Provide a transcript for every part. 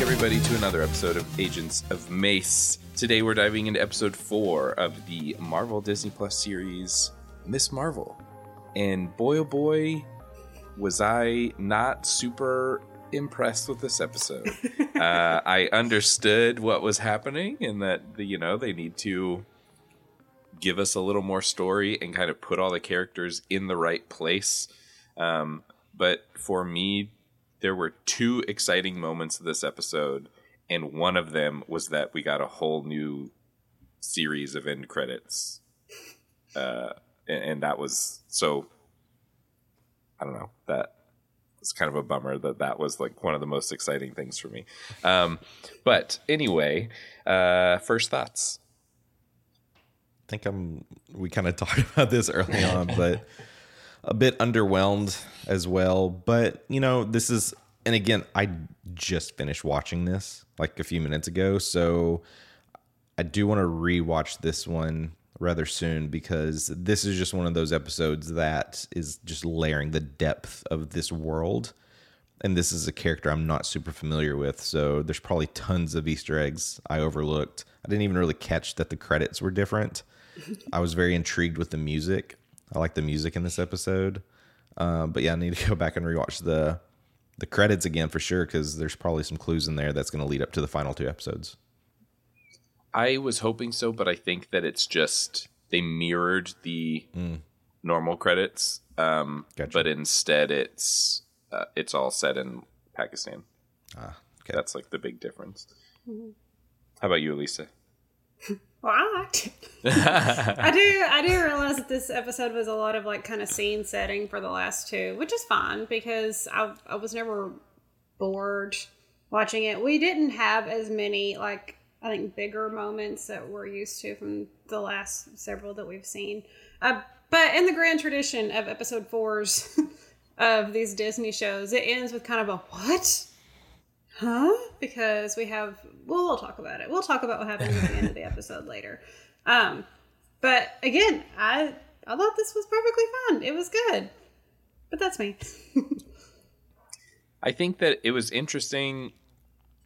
Back, everybody, to another episode of Agents of Mace. Today, we're diving into episode four of the Marvel Disney Plus series, Miss Marvel. And boy, oh boy, was I not super impressed with this episode. uh, I understood what was happening and that, you know, they need to give us a little more story and kind of put all the characters in the right place. Um, but for me, there were two exciting moments of this episode, and one of them was that we got a whole new series of end credits, uh, and, and that was so. I don't know that was kind of a bummer that that was like one of the most exciting things for me. Um, but anyway, uh, first thoughts. I think I'm. We kind of talked about this early on, but a bit underwhelmed as well. But you know, this is, and again, I just finished watching this like a few minutes ago, so I do want to rewatch this one rather soon because this is just one of those episodes that is just layering the depth of this world. And this is a character I'm not super familiar with, so there's probably tons of Easter eggs I overlooked. I didn't even really catch that the credits were different. I was very intrigued with the music. I like the music in this episode. Um, but yeah, I need to go back and rewatch the the credits again for sure because there's probably some clues in there that's going to lead up to the final two episodes. I was hoping so, but I think that it's just they mirrored the normal credits, um, Gotcha. but instead it's uh, it's all set in Pakistan. Ah, okay. That's like the big difference. How about you, Elisa? Well, I liked. I do. I do realize that this episode was a lot of like kind of scene setting for the last two, which is fine because I I was never bored watching it. We didn't have as many like I think bigger moments that we're used to from the last several that we've seen. Uh, but in the grand tradition of episode fours of these Disney shows, it ends with kind of a what? Huh? Because we have well, we'll talk about it. We'll talk about what happens at the end of the episode later. Um, but again, I I thought this was perfectly fun. It was good. But that's me. I think that it was interesting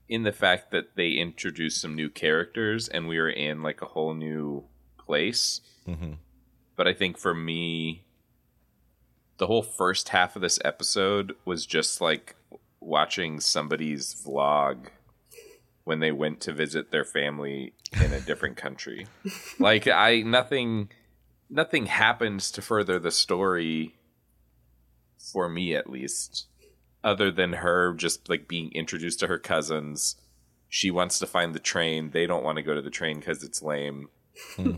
in the fact that they introduced some new characters and we were in like a whole new place. Mhm. But I think for me, the whole first half of this episode was just like watching somebody's vlog when they went to visit their family in a different country. like I nothing nothing happens to further the story for me at least other than her just like being introduced to her cousins. She wants to find the train. They don't want to go to the train because it's lame. Hmm.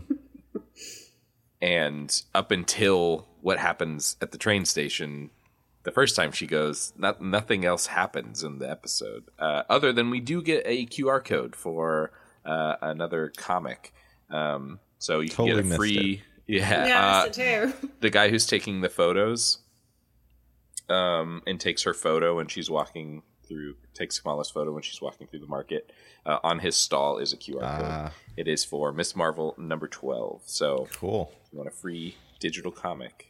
and up until what happens at the train station, the first time she goes, not, nothing else happens in the episode. Uh, other than we do get a QR code for uh, another comic. Um, so you Totally can get a missed free. Yeah, yeah, uh, I it too. the guy who's taking the photos um, and takes her photo when she's walking through takes Kamala's photo when she's walking through the market. Uh, on his stall is a QR Ah. code. It is for Miss Marvel number twelve. So Cool. if you want a free digital comic,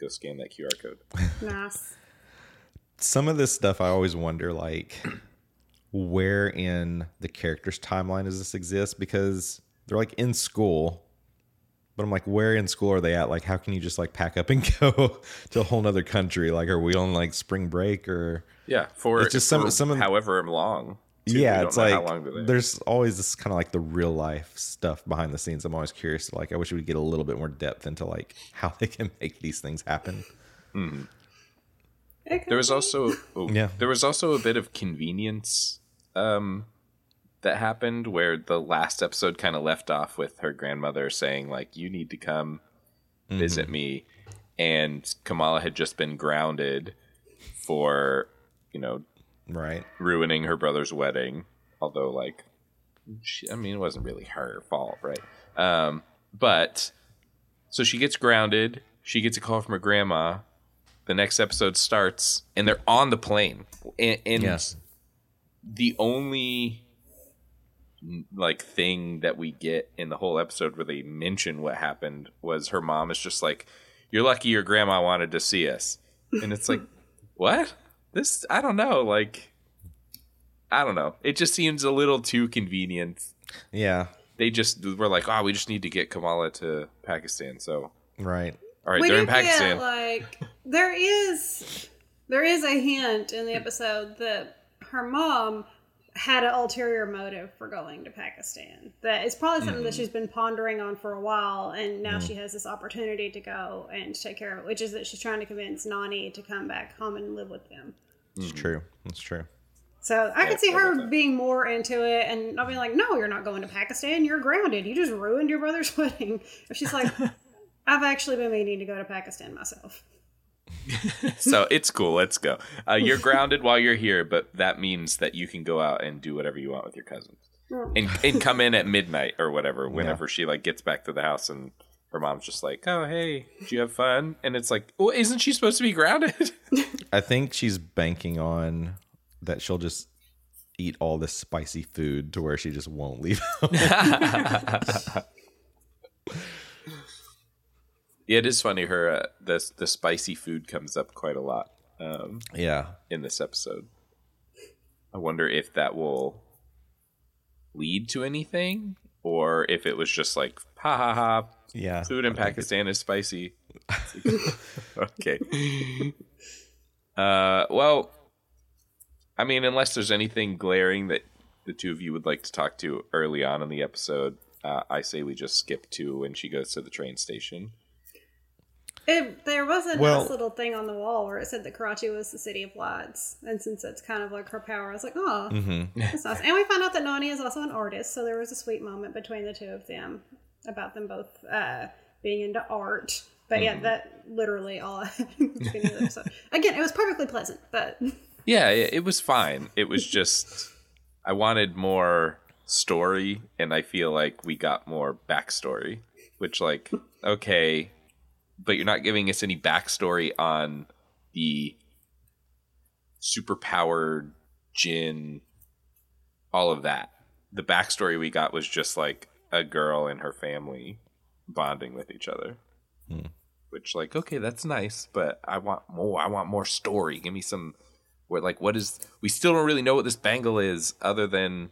go scan that QR code. Nice. Some of this stuff I always wonder like where in the character's timeline does this exist because they're like in school but I'm like, where in school are they at? Like, how can you just like pack up and go to a whole nother country? Like, are we on like spring break or? Yeah, for It's just some- for some of- however long. Too. Yeah, it's like how long there's always this kind of like the real life stuff behind the scenes. I'm always curious. Like, I wish we would get a little bit more depth into like how they can make these things happen. It could There was also oh, Yeah. there was also a bit of convenience um, that happened where the last episode kind of left off with her grandmother saying like you need to come visit me and Kamala had just been grounded for you know Right. ruining her brother's wedding. Although, like, she, I mean, it wasn't really her fault, right? Um, but so she gets grounded. She gets a call from her grandma. The next episode starts, and they're on the plane. And, and Yes. the only like thing that we get in the whole episode where they mention what happened was her mom is just like, "You're lucky your grandma wanted to see us," and it's like, what? This I don't know. Like, I don't know. It just seems a little too convenient. Yeah. They just were like, "Oh, we just need to get Kamala to Pakistan." So, Right. all right, we they're in Pakistan. get like there is there is a hint in the episode that her mom had an ulterior motive for going to Pakistan. That it's probably something Mm-hmm. that she's been pondering on for a while, and now Mm. she has this opportunity to go and take care of it. Which is that she's trying to convince Nani to come back home and live with them. It's true. It's true. So I could see her being more into it and not being like, "No, you're not going to Pakistan. You're grounded. You just ruined your brother's wedding." If she's like, "I've actually been meaning to go to Pakistan myself." so it's cool. Let's go. Uh, you're grounded while you're here, but that means that you can go out and do whatever you want with your cousins, and and come in at midnight or whatever. Whenever she like gets back to the house, and her mom's just like, "Oh, hey, did you have fun?" And it's like, "Well, isn't she supposed to be grounded?" I think she's banking on that she'll just eat all this spicy food to where she just won't leave. yeah, it is funny. Her uh, the the spicy food comes up quite a lot um, yeah. in this episode. I wonder if that will lead to anything, or if it was just like, ha ha ha, Yeah. food in Pakistan is spicy. okay. Uh, well, I mean, unless there's anything glaring that the two of you would like to talk to early on in the episode, uh, I say we just skip to when she goes to the train station. It, there was a Well- nice little thing on the wall where it said that Karachi was the city of lights, and since that's kind of like her power, I was like, oh, Mm-hmm. that's nice. And we found out that Nani is also an artist, so there was a sweet moment between the two of them about them both uh, being into art. But Mm-hmm. yeah, that literally all I had in the beginning of the episode. Again, it was perfectly pleasant, but Yeah, it was fine. It was just I wanted more story, and I feel like we got more backstory. Which, like, okay, but you're not giving us any backstory on the superpowered Jinn, all of that. The backstory we got was just like a girl and her family bonding with each other. Hmm. Which, like, okay, that's nice, but I want more. I want more story. Give me some what like what is we still don't really know what this bangle is other than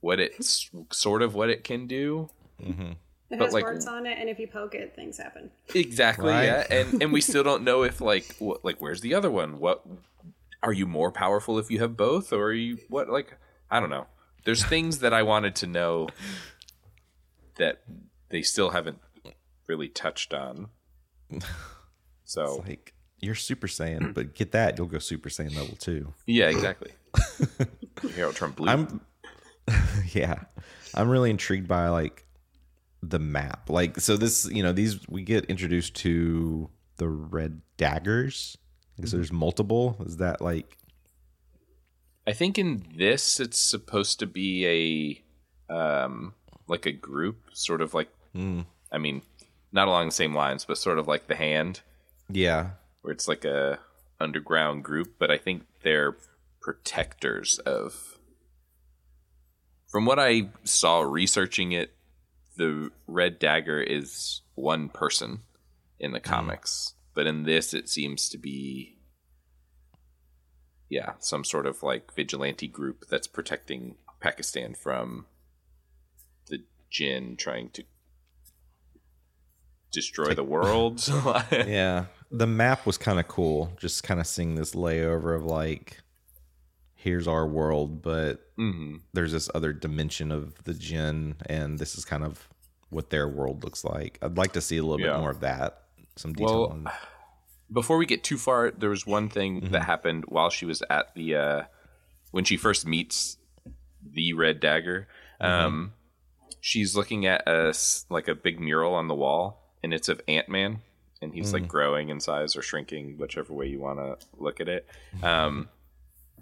what it's sort of what it can do mm-hmm. It But, has like- words on it, and if you poke it, things happen. exactly Right. yeah and and we still don't know if like what, like where's the other one what are you more powerful if you have both or are you what like i don't know there's things that i wanted to know that they still haven't really touched on so Like you're Super Saiyan, but get that you'll go Super Saiyan level two. yeah exactly Hero Trump blue I'm yeah. I'm really intrigued by like the map. Like so this, you know, these we get introduced to the red daggers. Because there's multiple. Is that like I think in this it's supposed to be a um like a group, sort of like I mean, not along the same lines, but sort of like the hand, yeah. where it's like a underground group, but I think they're protectors of from what I saw researching it, the red dagger is one person in the hmm. comics. But in this it seems to be yeah, some sort of like vigilante group that's protecting Pakistan from the jinn trying to destroy the world. Yeah. The map was kind of cool. Just kind of seeing this layover of like here's our world, but hmm there's this other dimension of the jinn and this is kind of what their world looks like. I'd like to see a little Yeah. bit more of that. Some detail Well, on Before we get too far, there was one thing that happened while she was at the uh when she first meets the red dagger. Um she's looking at a like a big mural on the wall and it's of Ant-Man and he's like growing in size or shrinking whichever way you want to look at it. Um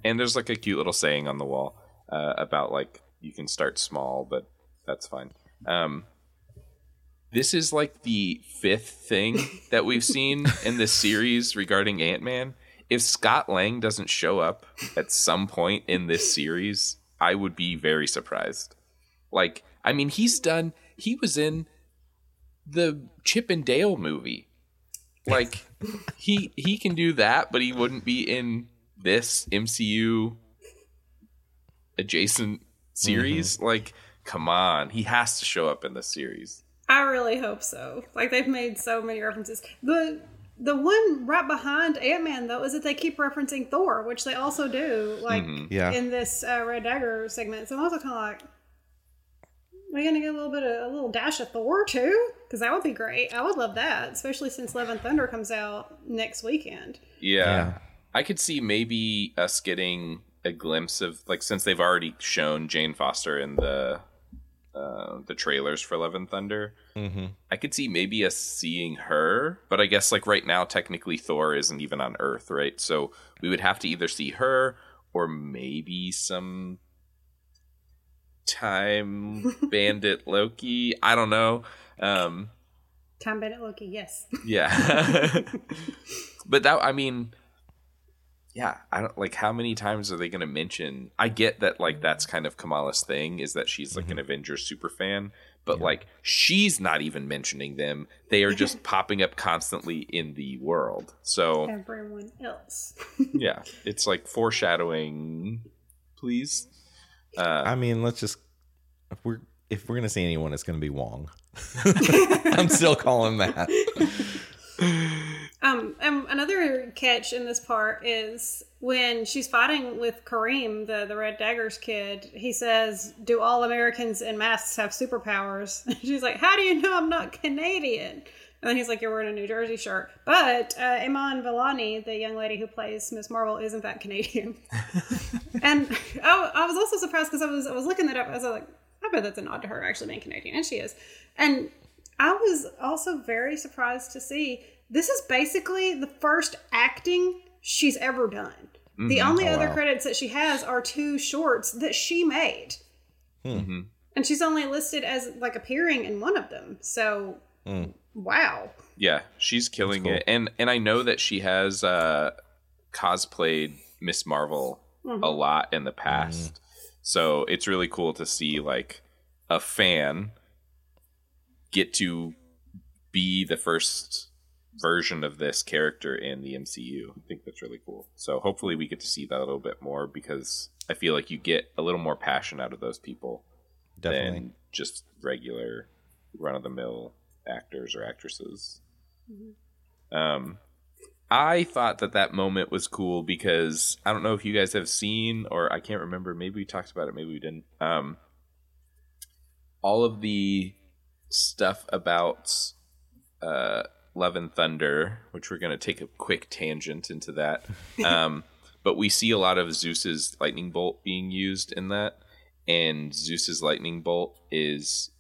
and there's like a cute little saying on the wall uh, about like you can start small, but that's fine. Um, this is like the fifth thing that we've seen in this series regarding Ant Man. If Scott Lang doesn't show up at some point in this series, I would be very surprised. Like, I mean, he's done. He was in the Chip and Dale movie. Like, he he can do that, but he wouldn't be in this MCU adjacent series. Like, come on, he has to show up in this series. I really hope so. Like they've made so many references. The the one right behind Ant Man though is that they keep referencing Thor, which they also do, like Yeah. in this uh, Red Dagger segment. So I'm also kind of like, we're we gonna get a little bit of a little dash of Thor too? Because that would be great. I would love that, especially since Love and Thunder comes out next weekend. Yeah. Yeah. I could see maybe us getting a glimpse of like since they've already shown Jane Foster in the uh, the trailers for Love and Thunder. Mm-hmm. I could see maybe us seeing her, but I guess like right now, technically Thor isn't even on Earth, right? So we would have to either see her or maybe some time bandit Loki. I don't know. Um, Time Bandit Loki, yes. yeah, but that I mean, yeah, I don't like how many times are they going to mention? I get that like that's kind of Kamala's thing is that she's like an Avengers super fan, but like she's not even mentioning them. They are just popping up constantly in the world. So Everyone else. yeah, it's like foreshadowing. Please, uh, I mean, let's just if we're if we're gonna see anyone, it's gonna be Wong. I'm still calling that. Um, and another catch in this part is when she's fighting with Kareem, the, the Red Daggers kid, he says, Do all Americans in masks have superpowers? And she's like, How do you know I'm not Canadian? And then he's like, You're wearing a New Jersey shirt. But uh, Iman Vellani, the young lady who plays Miss Marvel, is in fact Canadian. and I, I was also surprised because I was I was looking that up. I was like, I bet that's a nod to her actually being Canadian, and she is. And I was also very surprised to see this is basically the first acting she's ever done. The mm-hmm. only Oh, other wow. credits that she has are two shorts that she made. mhm. And she's only listed as like appearing in one of them. So, hmm. wow. yeah, she's killing cool. it, and and I know that she has uh, cosplayed Miss Marvel a mm-hmm. lot in the past. Mm-hmm. So it's really cool to see like a fan get to be the first version of this character in the MCU. I think that's really cool. So hopefully we get to see that a little bit more because I feel like you get a little more passion out of those people Definitely. than just regular run of the mill actors or actresses. Um, I thought that that moment was cool because I don't know if you guys have seen or I can't remember. Maybe we talked about it. Maybe we didn't. Um, all of the stuff about uh, Love and Thunder, which we're going to take a quick tangent into that. Um, but we see a lot of Zeus's lightning bolt being used in that, and Zeus's lightning bolt is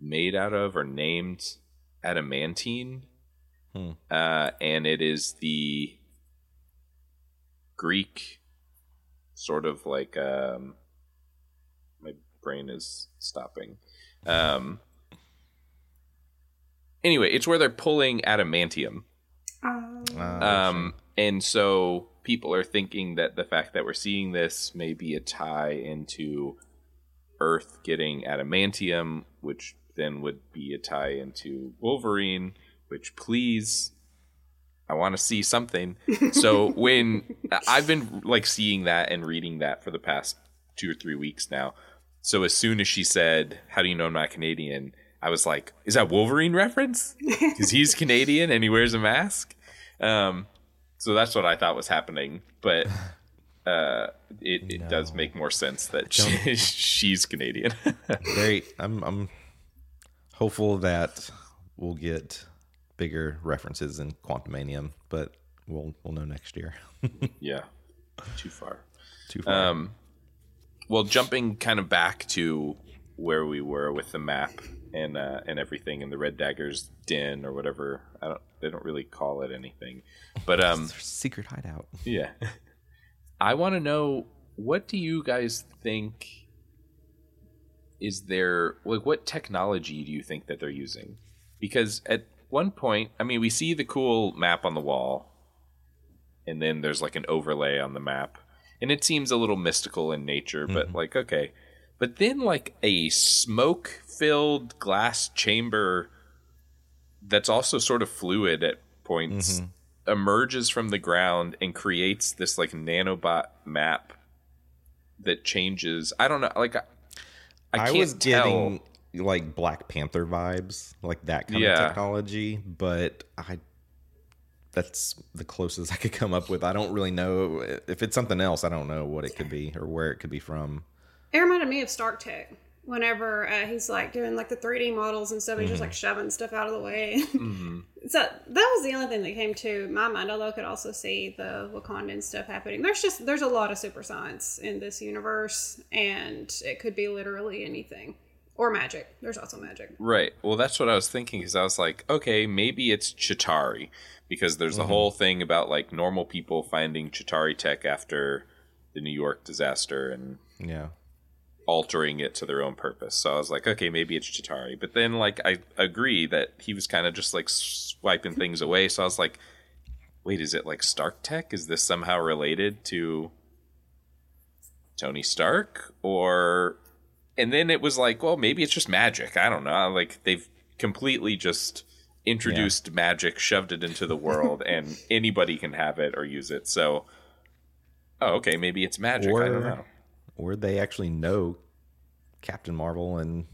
made out of or named adamantine, Hmm. uh, and it is the Greek sort of like um, my brain is stopping. Um, anyway, it's where they're pulling adamantium. Um, Uh, Um, and so people are thinking that the fact that we're seeing this may be a tie into Earth getting adamantium, which then would be a tie into Wolverine, which please I want to see something. So when I've been like seeing that and reading that for the past two or three weeks now. So as soon as she said, "How do you know I'm not Canadian?" I was like, "Is that Wolverine reference?" Because he's Canadian and he wears a mask. Um, so that's what I thought was happening, but uh, it, it does make more sense that she, she's Canadian. very. I'm. I'm hopeful that we'll get bigger references in Quantumanium, but we'll we'll know next year. yeah, too far. Too far. Um, well, jumping kind of back to where we were with the map and uh, and everything in the Red Dagger's den or whatever. I don't. They don't really call it anything, but um, Their secret hideout. yeah. I want to know what do you guys think is there like what technology do you think that they're using? Because at one point, I mean, we see the cool map on the wall, and then there's like an overlay on the map, and it seems a little mystical in nature, but like okay. But then like a smoke filled glass chamber that's also sort of fluid at points mm-hmm. emerges from the ground and creates this like nanobot map that changes. I don't know, like I, I I, can't was tell. getting like Black Panther vibes, like that kind Yeah. of technology, but I that's the closest I could come up with. I don't really know if it's something else. I don't know what it could be or where it could be from. It reminded me of Stark Tech. Whenever uh, he's like doing like the 3D models and stuff, he's just mm-hmm. like shoving stuff out of the way. Mm-hmm. so that was the only thing that came to my mind. Although I could also see the Wakandan stuff happening. There's just there's a lot of super science in this universe, and it could be literally anything or magic. There's also magic. Right. Well, that's what I was thinking because I was like, okay, maybe it's Chitauri because there's a mm-hmm. whole thing about like normal people finding Chitauri tech after the New York disaster and Yeah. Altering it to their own purpose. So I was like, okay, maybe it's Chitauri. But then, like, I agree that he was kind of just like swiping things away. So I was like, wait, is it like Stark Tech? Is this somehow related to Tony Stark? Or. And then it was like, well, maybe it's just magic. I don't know. Like, they've completely just introduced magic, shoved it into the world, and anybody can have it or use it. So. Oh, okay. Maybe it's magic. I don't know. Or they actually know Captain Marvel and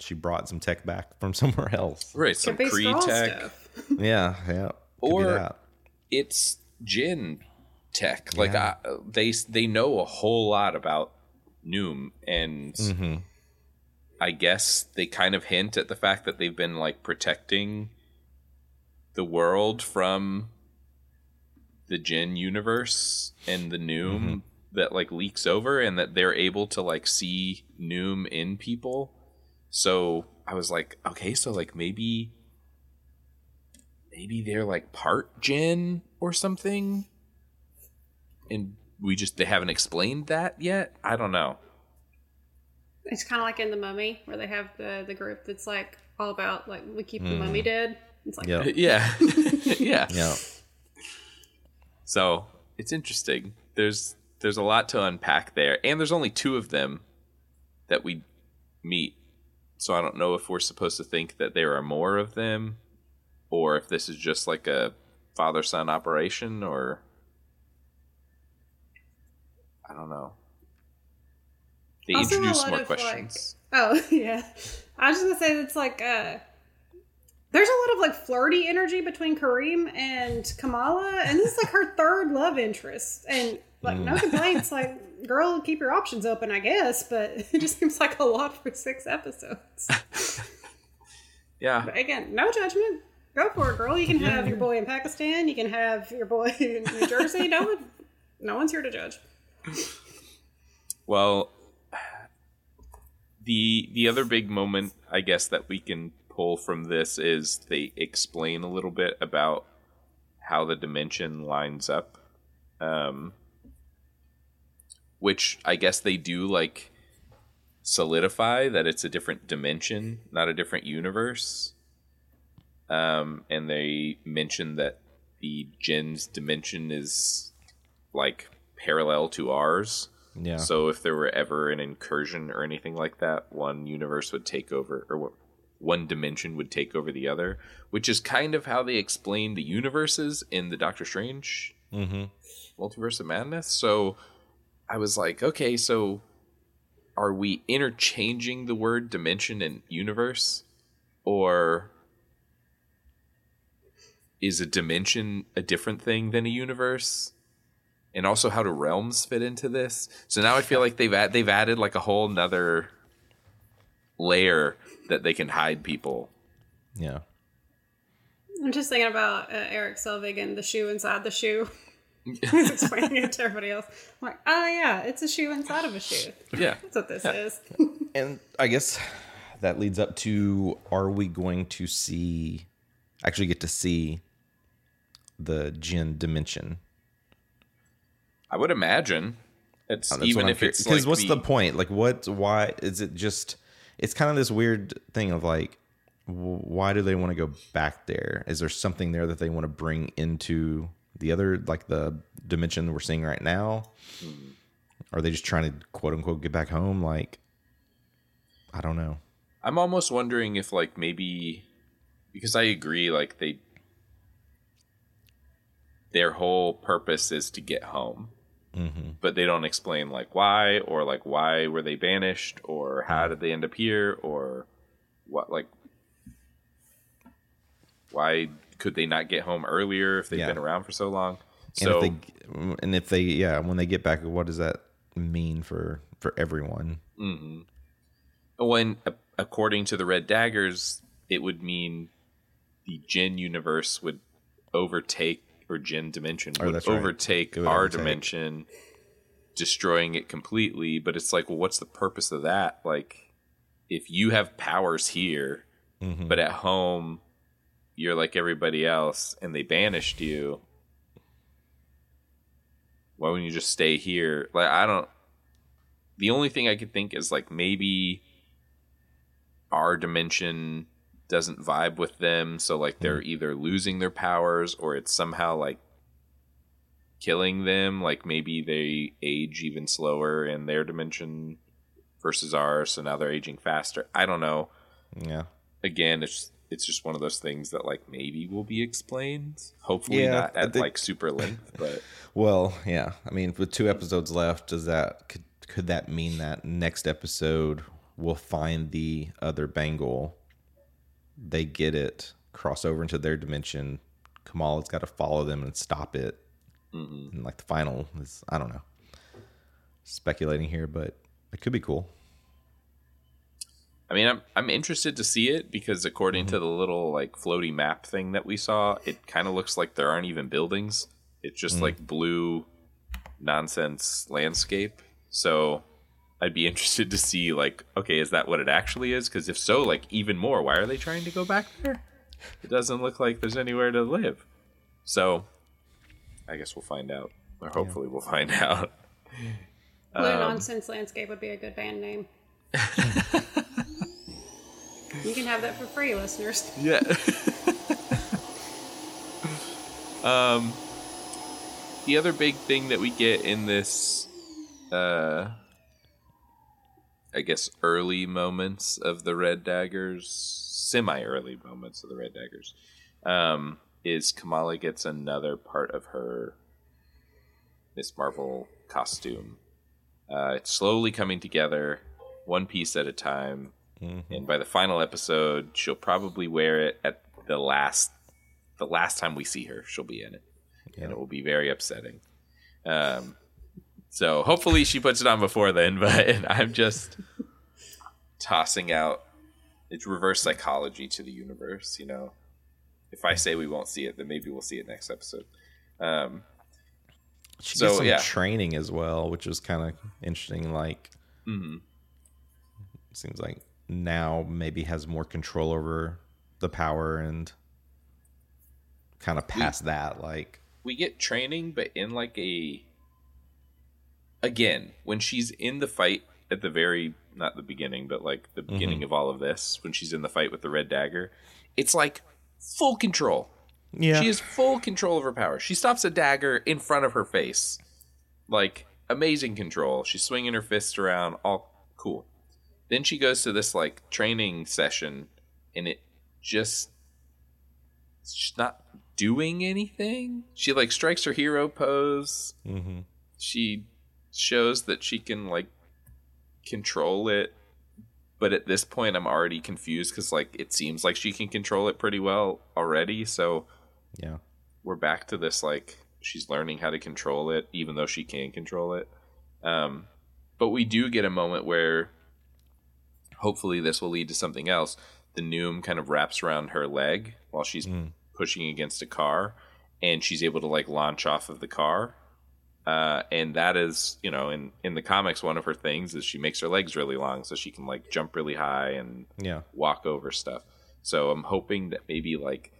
she brought some tech back from somewhere else. Right. Some Could be Kree straw tech. stuff. Yeah, yeah. Could Or- it's Jinn tech. Like I, they they know a whole lot about Noom, and Mm-hmm. I guess they kind of hint at the fact that they've been like protecting the world from the Jinn universe and the Noom Mm-hmm. That like leaks over, and that they're able to like see Noom in people. So I was like, okay, so like maybe maybe they're like part Jinn or something, and we just they haven't explained that yet. I don't know. It's kind of like in the Mummy, where they have the the group that's like all about like we keep the Mm. mummy dead. It's like Yeah. Yeah, yeah. Yeah. So it's interesting. There's there's a lot to unpack there, and there's only two of them that we meet. So I don't know if we're supposed to think that there are more of them, or if this is just like a father son operation, or I don't know. They Also introduce more questions. Oh yeah, I was just gonna say it's like uh, there's a lot of like flirty energy between Kareem and Kamala, and this is like her third love interest, and like no complaints. Like, girl, keep your options open, I guess, but it just seems like a lot for six episodes. yeah, But again, no judgment. Go for it, girl. You can have your boy in Pakistan. You can have your boy in New Jersey. No one, no one's here to judge. Well, the the other big moment, I guess, that we can pull from this is they explain a little bit about how the dimension lines up, um, which I guess they do like solidify that it's a different dimension, not a different universe. Um, and they mention that the Jinn's dimension is like parallel to ours. Yeah. So if there were ever an incursion or anything like that, one universe would take over, or one dimension would take over the other, which is kind of how they explain the universes in the Doctor Strange mm-hmm. Multiverse of Madness. So I was like, okay, so are we interchanging the word dimension and universe, or is a dimension a different thing than a universe? and also how do realms fit into this. So now I feel like they've add, they've added like a whole nother layer that they can hide people. Yeah. I'm just thinking about uh, Erik Selvig and the shoe inside the shoe. He's explaining it to everybody else. I'm like, oh yeah, it's a shoe inside of a shoe. Yeah, That's what this is. And I guess that leads up to are we going to see actually get to see the Jinn dimension? I would imagine it's Oh, even if curious- it's because like what's the, the point? Like, what? Why is it just? It's kind of this weird thing of like, why do they want to go back there? Is there something there that they want to bring into the other, like the dimension we're seeing right now? Are they just trying to quote unquote get back home? Like, I don't know. I'm almost wondering if like maybe because I agree like they their whole purpose is to get home. Mm-hmm. But they don't explain like why or like why were they banished or how did they end up here or what like why could they not get home earlier if they've Yeah. been around for so long? And So if they, and if they, yeah, when they get back, what does that mean for for everyone? when according to the red daggers it would mean the Jinn universe would overtake or Jinn dimension Oh, would right. overtake It would our overtake. dimension destroying it completely but it's like well what's the purpose of that like if you have powers here Mm-hmm. but at home you're like everybody else and they banished you why wouldn't you just stay here? Like i don't the only thing i could think is like maybe our dimension doesn't vibe with them so like they're hmm. either losing their powers or it's somehow like killing them. Like maybe they age even slower in their dimension versus ours so now they're aging faster. I don't know. Yeah, again it's it's just one of those things that like maybe will be explained hopefully Yeah, not at think- like super length but Well, yeah. I mean, with two episodes left, does that could could that mean that next episode we'll find the other bangle? They get it, cross over into their dimension. Kamala's got to follow them and stop it. Mm-hmm. And like the final is, I don't know. Speculating here, but it could be cool. I mean, I'm I'm interested to see it because according Mm-hmm. to the little like floaty map thing that we saw, it kind of looks like there aren't even buildings. It's just like blue nonsense landscape. So I'd be interested to see like, okay, is that what it actually is? Because if so, like even more, why are they trying to go back there? It doesn't look like there's anywhere to live. So I guess we'll find out, or hopefully we'll find out. Blue Um, Nonsense Landscape would be a good band name. you can have that for free, listeners. Yeah. um, the other big thing that we get in this, uh, I guess, early moments of the Red Daggers, semi-early moments of the Red Daggers, um, is Kamala gets another part of her Miss Marvel costume. Uh, it's slowly coming together, one piece at a time and by the final episode she'll probably wear it at the last the last time we see her she'll be in it and it will be very upsetting um so hopefully she puts it on before then but i'm just tossing out it's reverse psychology to the universe you know if i say we won't see it then maybe we'll see it next episode um She So, gets some yeah. training as well, which is kind of interesting. Like, mhm. seems like now maybe has more control over the power and kind of past that. Like, we get training, but in like a again when she's in the fight at the very not the beginning, but like the mm-hmm. beginning of all of this when she's in the fight with the red dagger, it's like full control. yeah, She has full control of her power. She stops a dagger in front of her face, like amazing control. She's swinging her fists around, all cool. Then she goes to this like training session, and it just she's not doing anything. She like strikes her hero pose. hmm She shows that she can like control it, but at this point, I'm already confused because like it seems like she can control it pretty well already. So yeah, we're back to this like she's learning how to control it even though she can control it um, but we do get a moment where hopefully this will lead to something else the noom kind of wraps around her leg while she's pushing against a car and she's able to like launch off of the car uh, and that is you know in in the comics one of her things is she makes her legs really long so she can like jump really high and yeah, walk over stuff. So I'm hoping that maybe like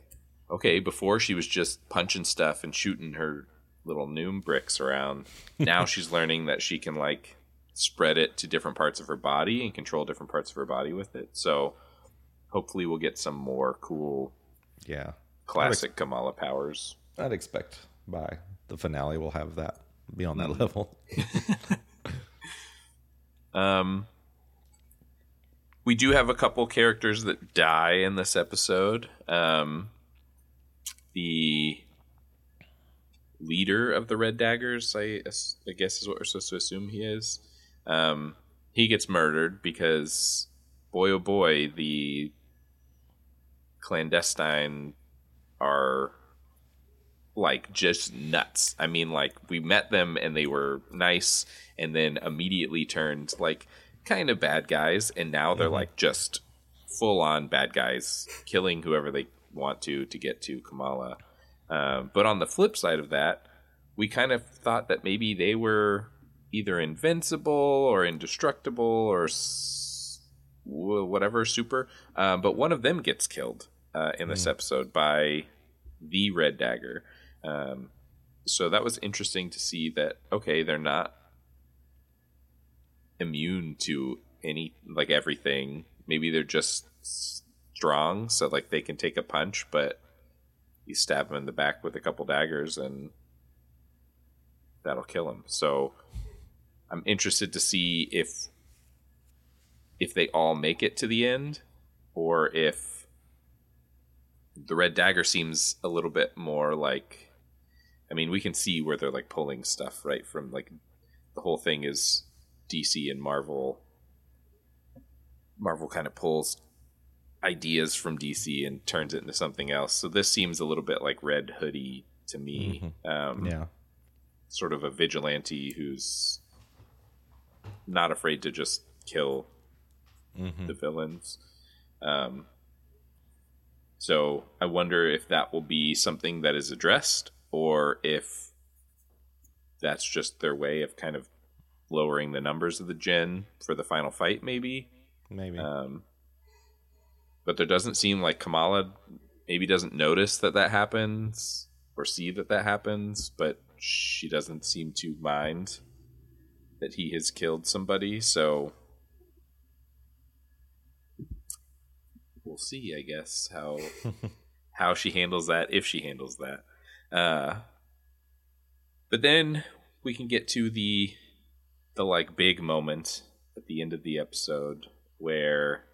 okay, before she was just punching stuff and shooting her little Noom bricks around. Now she's learning that she can like spread it to different parts of her body and control different parts of her body with it. So hopefully we'll get some more cool Yeah. classic Kamala powers. I'd expect by the finale we'll have that be on that level. Um, we do have a couple characters that die in this episode. Um, the leader of the Red Daggers, I, I guess, is what we're supposed to assume he is. Um, he gets murdered because, boy oh boy, the clandestine are like just nuts. I mean, like we met them and they were nice, and then immediately turned like kind of bad guys, and now they're like just full on bad guys, killing whoever they want to to get to Kamala. Um, but on the flip side of that, we kind of thought that maybe they were either invincible or indestructible or s- whatever super. Um, but one of them gets killed uh, in this episode by the Red Dagger. Um, so that was interesting to see that okay, they're not immune to any like everything. Maybe they're just strong, so like they can take a punch, but you stab them in the back with a couple daggers and that'll kill him. So I'm interested to see if if they all make it to the end or if the red dagger seems a little bit more like I mean, we can see where they're like pulling stuff right from like the whole thing is DC and Marvel. Marvel kind of pulls ideas from DC and turns it into something else. So this seems a little bit like Red Hoodie to me. Um, Yeah. Sort of a vigilante who's not afraid to just kill the villains. Um, so I wonder if that will be something that is addressed or if that's just their way of kind of lowering the numbers of the gen for the final fight, maybe. Maybe. Um, but there doesn't seem like Kamala maybe doesn't notice that that happens or see that that happens, but she doesn't seem to mind that he has killed somebody. So we'll see, I guess, how how she handles that if she handles that. Uh, but then we can get to the the like big moment at the end of the episode where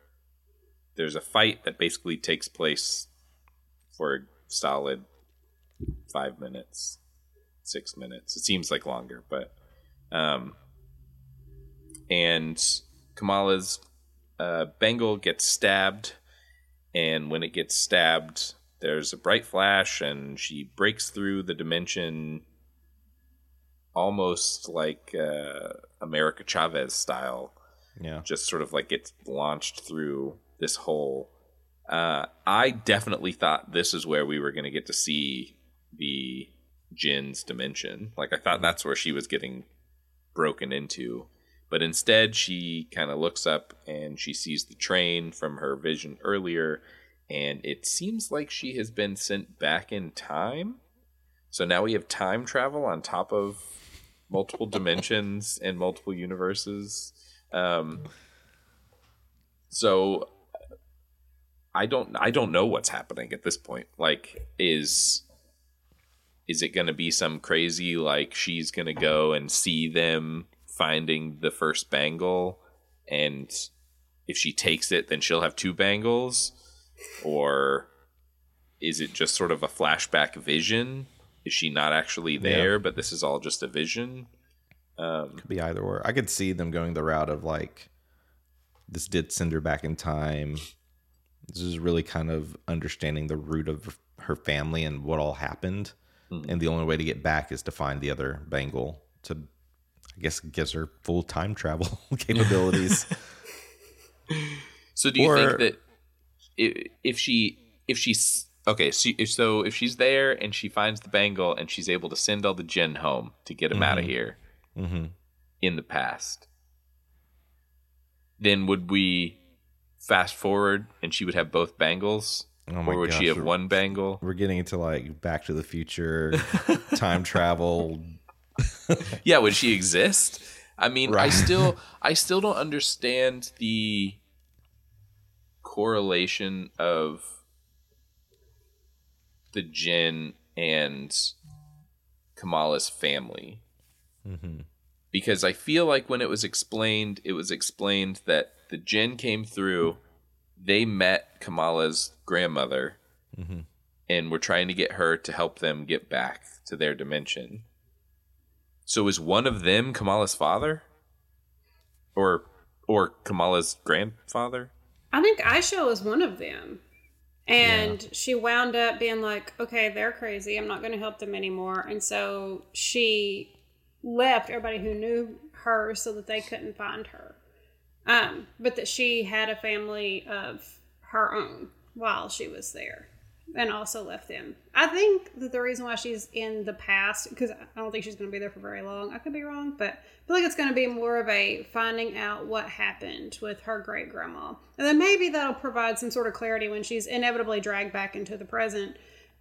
there's a fight that basically takes place for a solid five minutes, six minutes. It seems like longer, but um, and Kamala's uh, bangle gets stabbed, and when it gets stabbed, there's a bright flash, and she breaks through the dimension almost like uh, America Chavez style yeah. just sort of like gets launched through this hole. Uh, I definitely thought this is where we were going to get to see the Jinn's dimension. Like I thought that's where she was getting broken into, but instead she kind of looks up and she sees the train from her vision earlier, and it seems like she has been sent back in time. So now we have time travel on top of multiple dimensions and multiple universes. Um, so I don't I don't know what's happening at this point. Like is is it going to be some crazy like she's going to go and see them finding the first bangle and if she takes it then she'll have two bangles or is it just sort of a flashback vision? Is she not actually there but this is all just a vision? Um, Could be either or. I could see them going the route of like, this did send her back in time. This is really kind of understanding the root of her family and what all happened. And the only way to get back is to find the other bangle to, I guess, gives her full time travel capabilities. So do you Or- think that if she if she's okay, so if, she's there and she finds the bangle and she's able to send all the Jinn home to get him out of here hmm in the past, then would we fast forward and she would have both bangles Oh or would she gosh, have one bangle? We're getting into like Back to the Future, time travel. Yeah, would she exist? I mean, I still I still don't understand the correlation of the Jinn and Kamala's family. Mm-hmm. Because I feel like when it was explained, it was explained that the Jinn came through, they met Kamala's grandmother, mm-hmm. and were trying to get her to help them get back to their dimension. So is one of them Kamala's father? Or or Kamala's grandfather? I think Aisha was one of them. And she wound up being like, okay, they're crazy. I'm not going to help them anymore. And so she left everybody who knew her so that they couldn't find her. Um, but that she had a family of her own while she was there and also left them. I think that the reason why she's in the past, because I don't think she's going to be there for very long. I could be wrong, but I feel like it's going to be more of a finding out what happened with her great grandma. And then maybe that'll provide some sort of clarity when she's inevitably dragged back into the present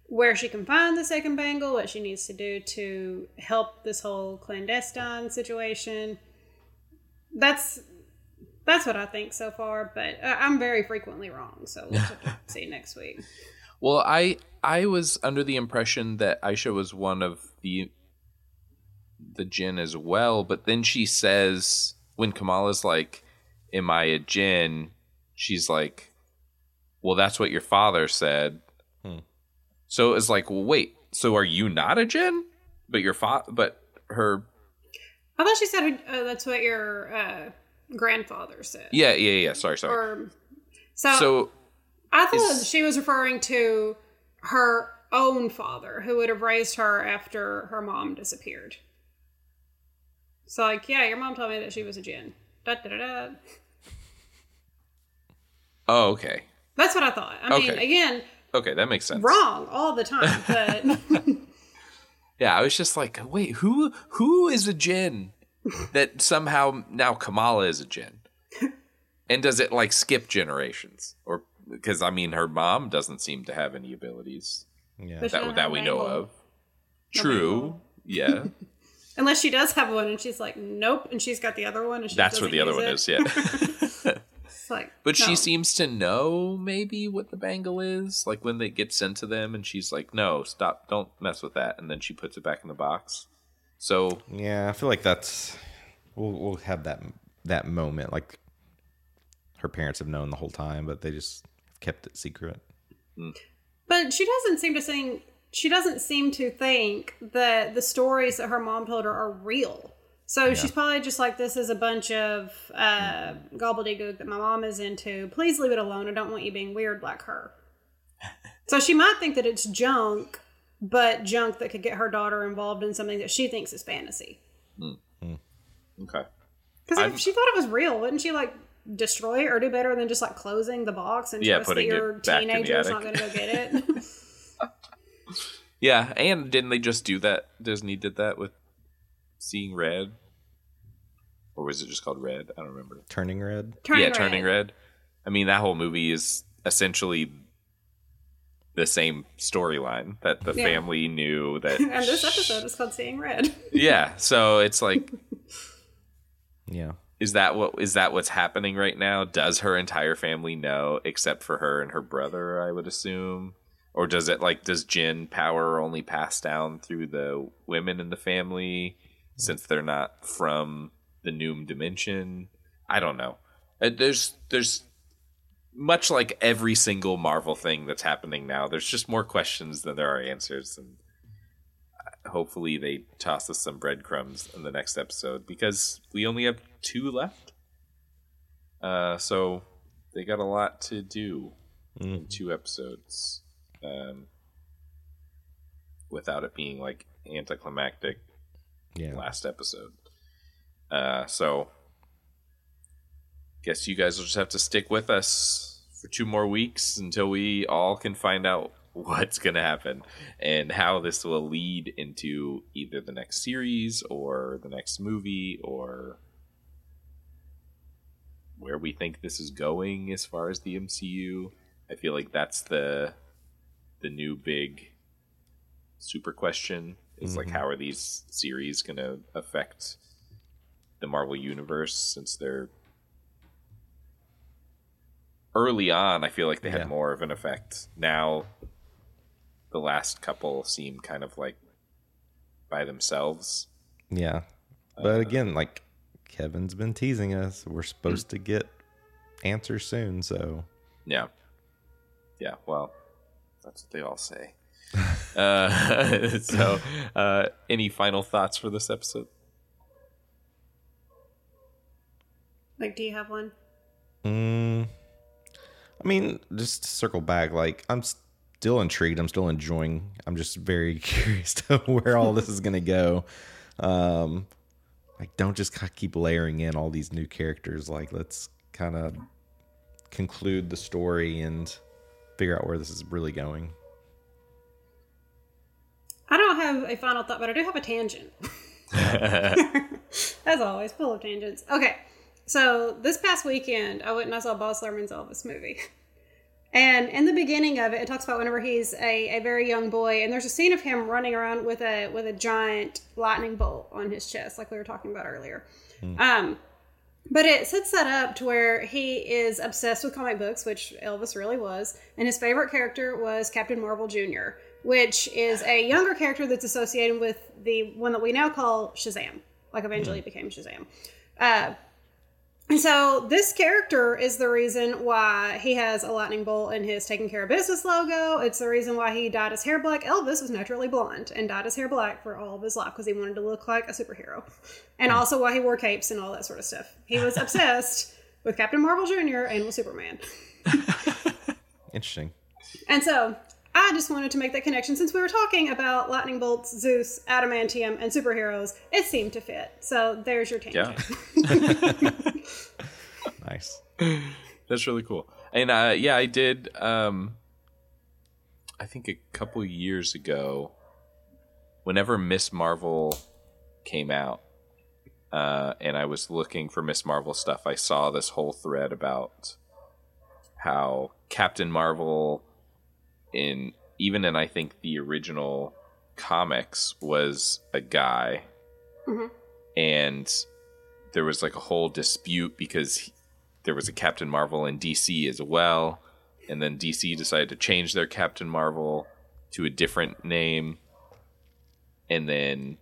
where she can find the second bangle, what she needs to do to help this whole clandestine situation. That's that's what I think so far, but uh, I'm very frequently wrong, so we'll see next week. Well, I I was under the impression that Aisha was one of the the Jinn as well, but then she says when Kamala's like, "Am I a Jinn?" She's like, "Well, that's what your father said." So it's like, well, wait, so are you not a Jinn? But your father, but her, I thought she said uh, that's what your uh, grandfather said. yeah, yeah, yeah. Sorry, sorry. Or so, so I thought is- she was referring to her own father, who would have raised her after her mom disappeared. So, like, yeah, your mom told me that she was a Jinn. Da, da, da, da. oh, okay, That's what I thought. I mean, again, okay, that makes sense. wrong all the time, but Yeah, I was just like, wait, who who is a Jinn that somehow now Kamala is a Jinn? And does it like skip generations? Or because I mean her mom doesn't seem to have any abilities Yeah. That that we know bangle. of. True. Yeah. unless she does have one and she's like, nope, and she's got the other one and she That's what doesn't the other one it. is, yeah. Like, But no. she seems to know maybe what the bangle is. Like when they get sent to them and she's like, No, stop, don't mess with that and then she puts it back in the box. So Yeah, I feel like that's we'll we'll have that that moment. Like her parents have known the whole time, but they just kept it secret. Mm. But she doesn't seem to think she doesn't seem to think that the stories that her mom told her are real. So she's probably just like, "This is a bunch of uh, gobbledygook that my mom is into. Please leave it alone. I don't want you being weird like her." so she might think that it's junk, but junk that could get her daughter involved in something that she thinks is fantasy. Mm. Hmm. okay. Because if she thought it was real, wouldn't she like destroy it or do better than just like closing the box and Yeah, trust that putting it your back in the teenager's attic. not going to go get it? Yeah, and didn't they just do that? Disney did that with Seeing Red, or was it just called Red? I don't remember. Turning red. Turning yeah, red. Turning Red. I mean, that whole movie is essentially the same storyline that the Yeah. family knew that. and this episode is called Seeing Red. yeah, so it's like, Yeah. Is that what is that what's happening right now? Does her entire family know, except for her and her brother? I would assume. Or does it like does Jinn power only pass down through the women in the family since they're not from the Noor dimension? I don't know. Uh, There's there's much like every single Marvel thing that's happening now. There's just more questions than there are answers, and hopefully they toss us some breadcrumbs in the next episode because we only have two left. Uh, so they got a lot to do in two episodes, um, without it being like anticlimactic Yeah. last episode. Uh, so guess you guys will just have to stick with us for two more weeks until we all can find out what's going to happen and how this will lead into either the next series or the next movie or where we think this is going as far as the MCU. I feel like that's the the new big super question is like mm-hmm. how are these series going to affect the Marvel universe since they're early on I feel like they Yeah. had more of an effect. Now the last couple seem kind of like by themselves. Yeah. But again, like Kevin's been teasing us, we're supposed to get answers soon, so Yeah. Yeah, well, that's what they all say. uh, so, uh, any final thoughts for this episode? Like, do you have one? Mm, I mean, just to circle back, like I'm still intrigued. I'm still enjoying. I'm just very curious to where all this is going to go. Um, like, don't just keep layering in all these new characters. Like, let's kind of conclude the story and figure out where this is really going. I don't have a final thought, but I do have a tangent. As always, full of tangents. Okay, so this past weekend, I went and I saw Baz Luhrmann's Elvis movie. And in the beginning of it, it talks about whenever he's a, a very young boy, and there's a scene of him running around with a with a giant lightning bolt on his chest, like we were talking about earlier. Um, but it sets that up to where he is obsessed with comic books, which Elvis really was, and his favorite character was Captain Marvel Jr., which is a younger character that's associated with the one that we now call Shazam, like eventually became Shazam. Uh, and so this character is the reason why he has a lightning bolt in his taking care of business logo. It's the reason why he dyed his hair black. Elvis was naturally blonde and dyed his hair black for all of his life because he wanted to look like a superhero. And hmm. also why he wore capes and all that sort of stuff. He was obsessed with Captain Marvel Jr. and with Superman. Interesting. And so I just wanted to make that connection since we were talking about lightning bolts, Zeus, adamantium, and superheroes. It seemed to fit. So there's your tangent. Yeah. Nice. That's really cool. And uh, yeah, I did. Um, I think a couple years ago, whenever Ms. Marvel came out, uh, and I was looking for Ms. Marvel stuff, I saw this whole thread about how Captain Marvel, in even in I think the original comics, was a guy, mm-hmm. and there was like a whole dispute because he- there was a Captain Marvel in DC as well, and then DC decided to change their Captain Marvel to a different name, and then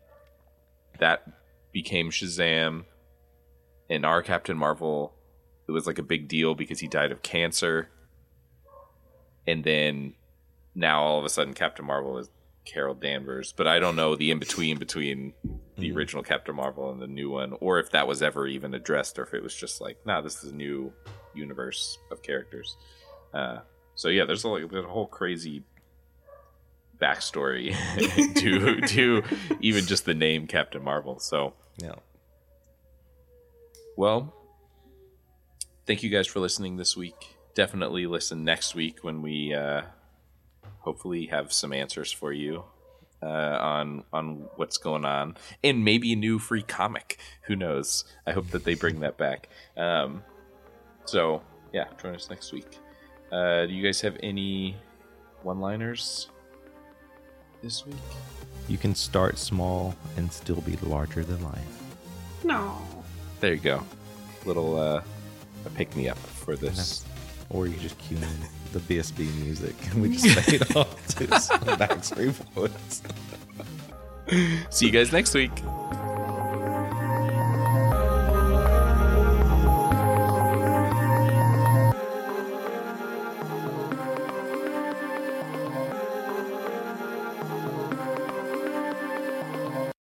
that became Shazam. And our Captain Marvel, it was like a big deal because he died of cancer, and then now all of a sudden Captain Marvel is Carol Danvers, but I don't know the in between between the original Captain Marvel and the new one, or if that was ever even addressed, or if it was just like, nah, this is a new universe of characters. Uh, so yeah, there's a, there's a whole crazy backstory to to even just the name Captain Marvel. So Yeah. well, thank you guys for listening this week. Definitely listen next week when we uh, hopefully have some answers for you uh, on on what's going on, and maybe a new free comic. Who knows? I hope that they bring that back. Um, so yeah, join us next week. Uh, do you guys have any one-liners this week? You can start small and still be larger than life. No. There you go. Little uh, a pick me up for this. Or you just cue in the BSB music and we just fade off to some Backstreet Boys. See you guys next week.